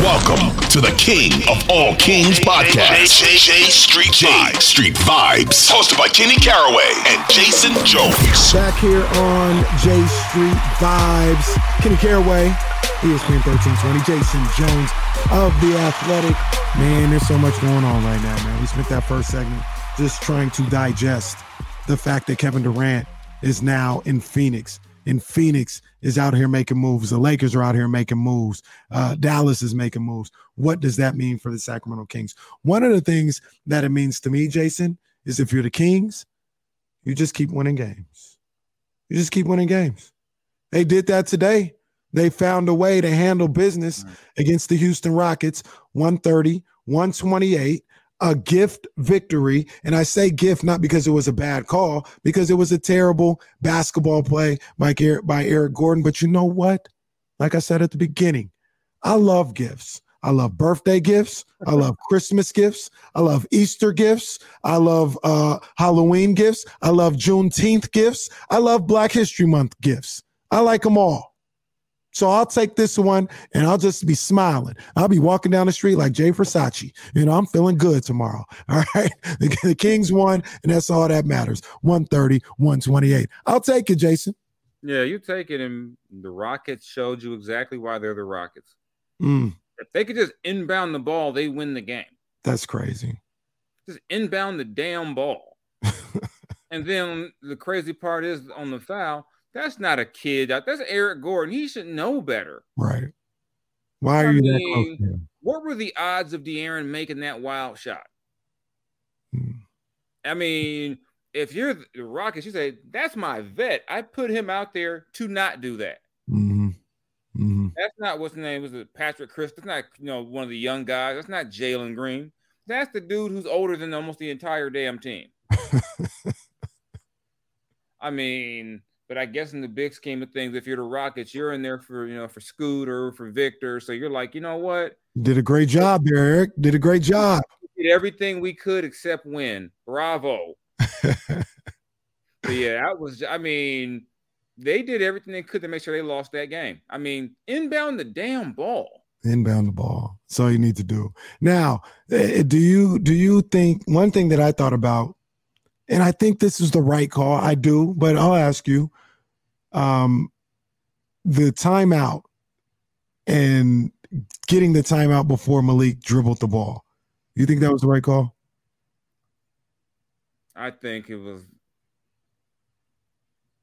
Welcome to the King of All Kings podcast. J, J, J Street Vibes. Street Vibes. Hosted by Kenny Caraway and Jason Jones. Back here on J Street Vibes. Kenny Caraway, ESPN 1320. Jason Jones of The Athletic. Man, there's so much going on right now, man. We spent that first segment just trying to digest the fact that Kevin Durant is now in Phoenix in Phoenix is out here making moves. The Lakers are out here making moves. Uh, Dallas is making moves. What does that mean for the Sacramento Kings? One of the things that it means to me, Jason, is if you're the Kings, you just keep winning games. You just keep winning games. They did that today. They found a way to handle business right. against the Houston Rockets 130, 128 a gift victory. And I say gift not because it was a bad call, because it was a terrible basketball play by, by Eric Gordon. But you know what? Like I said at the beginning, I love gifts. I love birthday gifts. I love Christmas gifts. I love Easter gifts. I love uh, Halloween gifts. I love Juneteenth gifts. I love Black History Month gifts. I like them all. So I'll take this one and I'll just be smiling. I'll be walking down the street like Jay Versace. You know, I'm feeling good tomorrow. All right. The, the Kings won, and that's all that matters. 130, 128. I'll take it, Jason. Yeah, you take it. And the Rockets showed you exactly why they're the Rockets. Mm. If they could just inbound the ball, they win the game. That's crazy. Just inbound the damn ball. and then the crazy part is on the foul that's not a kid. That's Eric Gordon. He should know better. Right. Why are I you mean, that close What were the odds of De'Aaron making that wild shot? Hmm. I mean, if you're the Rockets, you say, that's my vet. I put him out there to not do that. Mm-hmm. Mm-hmm. That's not what's the name. Was it Patrick Chris? That's not you know one of the young guys. That's not Jalen Green. That's the dude who's older than almost the entire damn team. I mean, but I guess in the big scheme of things, if you're the Rockets, you're in there for you know for Scooter, for Victor. So you're like, you know what? Did a great job Eric. Did a great job. We did everything we could except win. Bravo. yeah, that was. I mean, they did everything they could to make sure they lost that game. I mean, inbound the damn ball. Inbound the ball. That's all you need to do. Now, eh, do you do you think one thing that I thought about, and I think this is the right call. I do, but I'll ask you um, the timeout and getting the timeout before Malik dribbled the ball. You think that was the right call? I think it was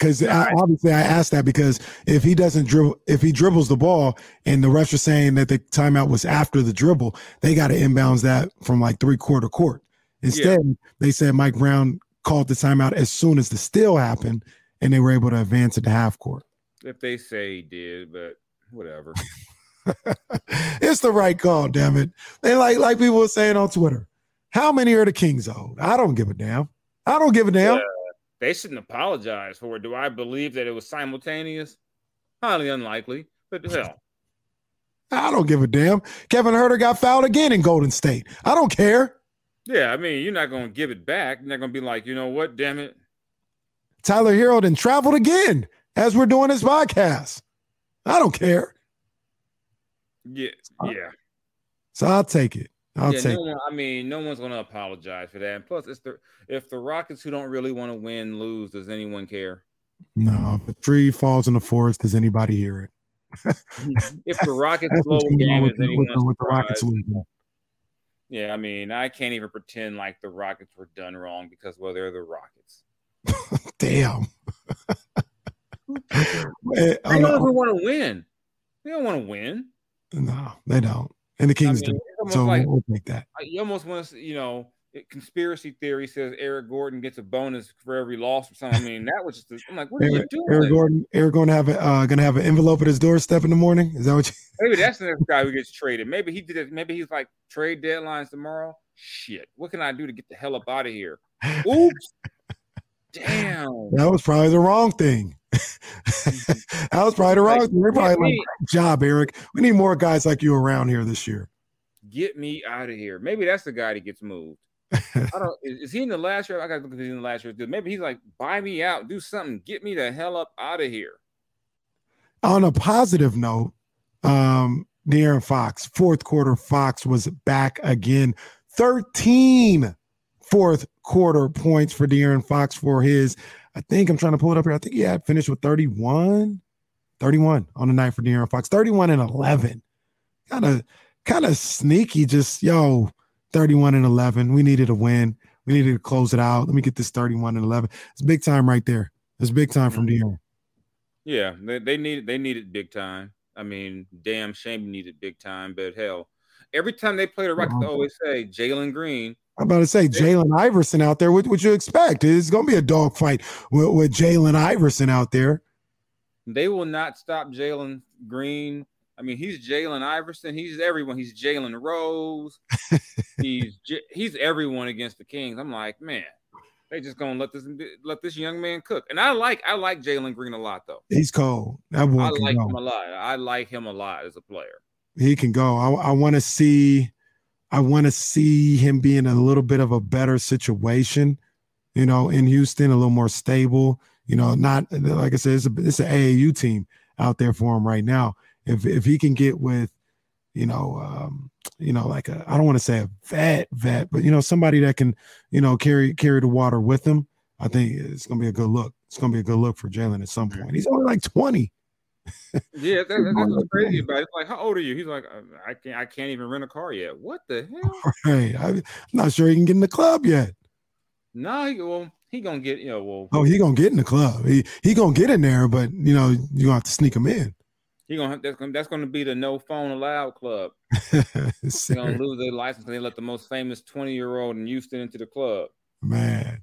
because obviously I asked that because if he doesn't dribble, if he dribbles the ball, and the refs are saying that the timeout was after the dribble, they got to inbounds that from like three quarter court. Instead, yeah. they said Mike Brown called the timeout as soon as the steal happened, and they were able to advance to the half court. If they say he did, but whatever. it's the right call, damn it. They like like people were saying on Twitter, how many are the Kings owed? I don't give a damn. I don't give a damn. They shouldn't apologize for it. Do I believe that it was simultaneous? Highly unlikely, but hell. I don't give a damn. Kevin Huerter got fouled again in Golden State. I don't care. Yeah, I mean, you're not going to give it back. You're not going to be like, you know what, damn it. Tyler Herro then traveled again as we're doing this podcast. I don't care. Yeah, uh, yeah. So I'll take it. I'll yeah, take. No one, I mean, no one's going to apologize for that. And plus, it's the if the Rockets who don't really want to win lose, does anyone care? No. If a tree falls in the forest, does anybody hear it? if the Rockets blow a game, is with, with the Rockets losing? Yeah, I mean, I can't even pretend like the Rockets were done wrong because well, they're the Rockets. Damn. they don't even want to win. They don't want to win. No, they don't. And the Kings I mean, do. So like, we'll take that. You almost want to, you know, conspiracy theory says Eric Gordon gets a bonus for every loss or something. I mean, that was just. I'm like, what Eric, are you doing? Eric Gordon, Eric Gordon have a, uh, gonna have an envelope at his doorstep in the morning. Is that what? You- maybe that's the next guy who gets traded. Maybe he did it. Maybe he's like trade deadlines tomorrow. Shit, what can I do to get the hell up out of here? Oops. Damn. That was probably the wrong thing. that was probably the wrong like, thing. We're probably like, job, Eric. We need more guys like you around here this year. Get me out of here. Maybe that's the guy that gets moved. I don't. Is, is, he in the last year? I got to look at in the last year. Maybe he's like, buy me out, do something, get me the hell up out of here. On a positive note, um, De'Aaron Fox, fourth quarter, Fox was back again. 13 fourth quarter points for De'Aaron Fox for his. I think I'm trying to pull it up here. I think he had finished with 31, 31 on the night for De'Aaron Fox, 31 and 11. Kind of, kind of sneaky. Just yo, 31 and 11. We needed a win. We needed to close it out. Let me get this 31 and 11. It's big time right there. It's big time from. De'Aaron. Yeah, they, they needed they needed big time. I mean, damn shame needed big time, but hell, every time they play the Rockets, uh-huh. they always say Jalen Green. I'm about to say Jalen Iverson out there. What would you expect? It's going to be a dogfight with, with Jalen Iverson out there. They will not stop Jalen Green I mean, he's Jalen Iverson. He's everyone. He's Jalen Rose. he's he's everyone against the Kings. I'm like, man, they just gonna let this let this young man cook. And I like I like Jalen Green a lot though. He's cold. I like him a lot. I like him a lot as a player. He can go. I, I want to see. I want to see him be in a little bit of a better situation. You know, in Houston, a little more stable. You know, not like I said, it's a it's an AAU team out there for him right now if if he can get with, you know, um, you know, like a I don't want to say a vet vet, but you know, somebody that can, you know, carry carry the water with him, I think it's gonna be a good look. It's gonna be a good look for Jalen at some point. He's only like 20. Yeah, that, that, that's what's crazy about it. It's like, how old are you? He's like, I can't, I can't even rent a car yet. What the hell? Right. I'm not sure he can get in the club yet. No, he, well, he gonna get, you know, well. Oh, he gonna get in the club. He he gonna get in there, but you know, you gonna have to sneak him in. He gonna that's gonna that's gonna be the no phone allowed club. They're gonna lose their license and they let the most famous 20 year old in Houston into the club. Man.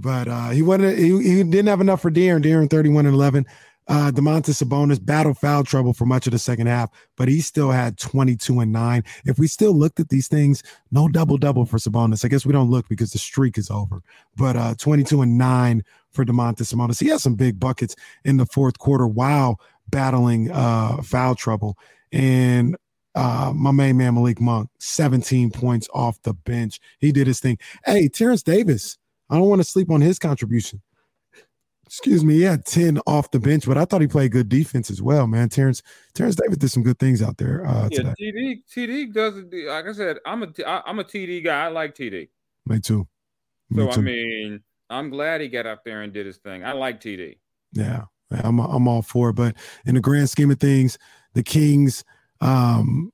But uh, he wasn't. He, he, didn't have enough for De'Aaron. De'Aaron 31 and 11. Uh, Domantas Sabonis battled foul trouble for much of the second half, but he still had 22 and 9. If we still looked at these things, no double double for Sabonis. I guess we don't look because the streak is over. But uh, 22 and 9 for Domantas Sabonis. He has some big buckets in the fourth quarter while battling uh, foul trouble. And uh, my main man Malik Monk, 17 points off the bench. He did his thing. Hey, Terrence Davis, I don't want to sleep on his contribution excuse me, he had 10 off the bench, but I thought he played good defense as well, man. Terrence Terrence Davis did some good things out there. Uh, yeah, today. TD TD does like I said, I'm a I'm a TD guy. I like TD. Me too. Me so too. I mean, I'm glad he got out there and did his thing. I like TD. Yeah, I'm I'm all for it. But in the grand scheme of things, the Kings um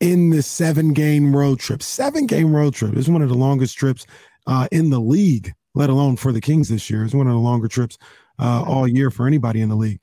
in the seven game road trip, seven game road trip is one of the longest trips uh, in the league let alone for the Kings this year. It's one of the longer trips uh, all year for anybody in the league.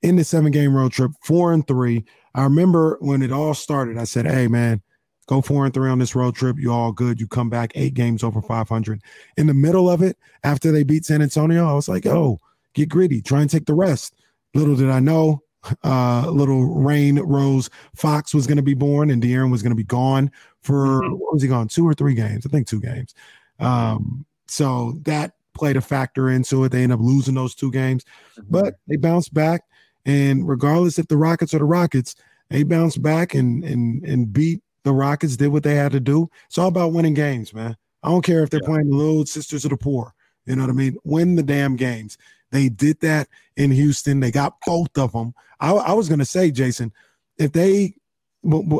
In the seven game road trip, four and three. I remember when it all started, I said, Hey, man, go four and three on this road trip. You all good. You come back eight games over 500. In the middle of it, after they beat San Antonio, I was like, Oh, get gritty, try and take the rest. Little did I know, uh, little Rain Rose Fox was going to be born and De'Aaron was going to be gone for, mm-hmm. what was he gone? Two or three games? I think two games. Um, so that played a factor into it. They end up losing those two games, mm-hmm. but they bounced back. And regardless if the Rockets or the Rockets, they bounced back and and and beat the Rockets, did what they had to do. It's all about winning games, man. I don't care if they're yeah. playing the little sisters of the poor. You know what I mean? Win the damn games. They did that in Houston. They got both of them. I, I was going to say, Jason, if they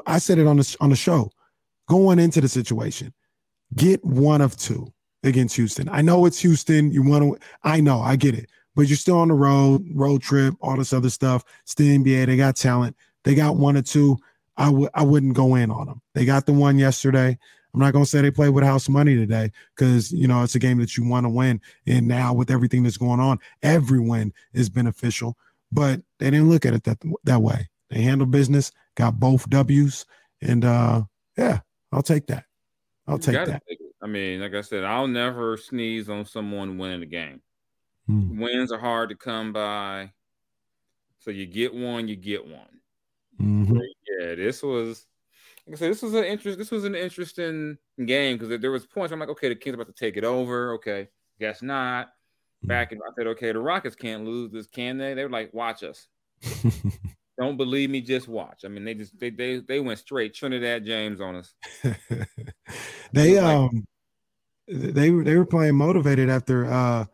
I said it on the on the show. Going into the situation, get one of two against Houston. I know it's Houston. You want to. I know. I get it. But you're still on the road, road trip, all this other stuff. Still NBA. They got talent. They got one or two. I would I wouldn't go in on them. They got the one yesterday. I'm not gonna say they played with house money today because you know it's a game that you want to win. And now with everything that's going on, every win is beneficial. But they didn't look at it that that way. They handled business, got both W's, and uh yeah, I'll take that. I'll take that. Take I mean, like I said, I'll never sneeze on someone winning a game. Hmm. Wins are hard to come by. So you get one, you get one. Mm-hmm. yeah, this was like I said, this was an interest. This was an interesting game because there was points I'm like, okay, the Kings about to take it over. Okay, guess not. Mm-hmm. Back and I said, okay, the Rockets can't lose this, can they? They were like, watch us. Don't believe me, just watch. I mean, they just they they they went straight Trinidad James on us. they um they were they were playing motivated after uh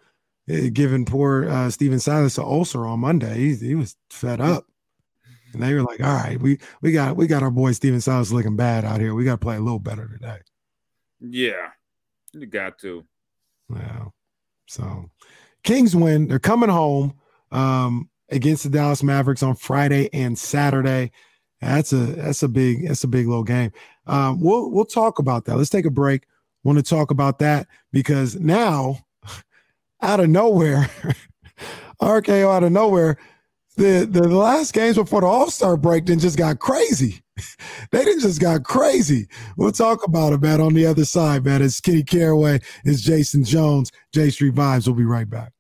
giving poor uh Stephen Silas an ulcer on Monday. He, he was fed up. And they were like, all right, we we got we got our boy Stephen Silas looking bad out here. We got to play a little better today. Yeah, you got to. Yeah. So Kings win. They're coming home um, against the Dallas Mavericks on Friday and Saturday. That's a that's a big that's a big little game. Um, we'll we'll talk about that. Let's take a break. Want to talk about that because now, out of nowhere, RKO out of nowhere, the, the last games before the All Star break then just got crazy. they didn't just got crazy. We'll talk about it, man, on the other side, man. It's Kenny Caraway, it's Jason Jones, J Street Vibes. We'll be right back.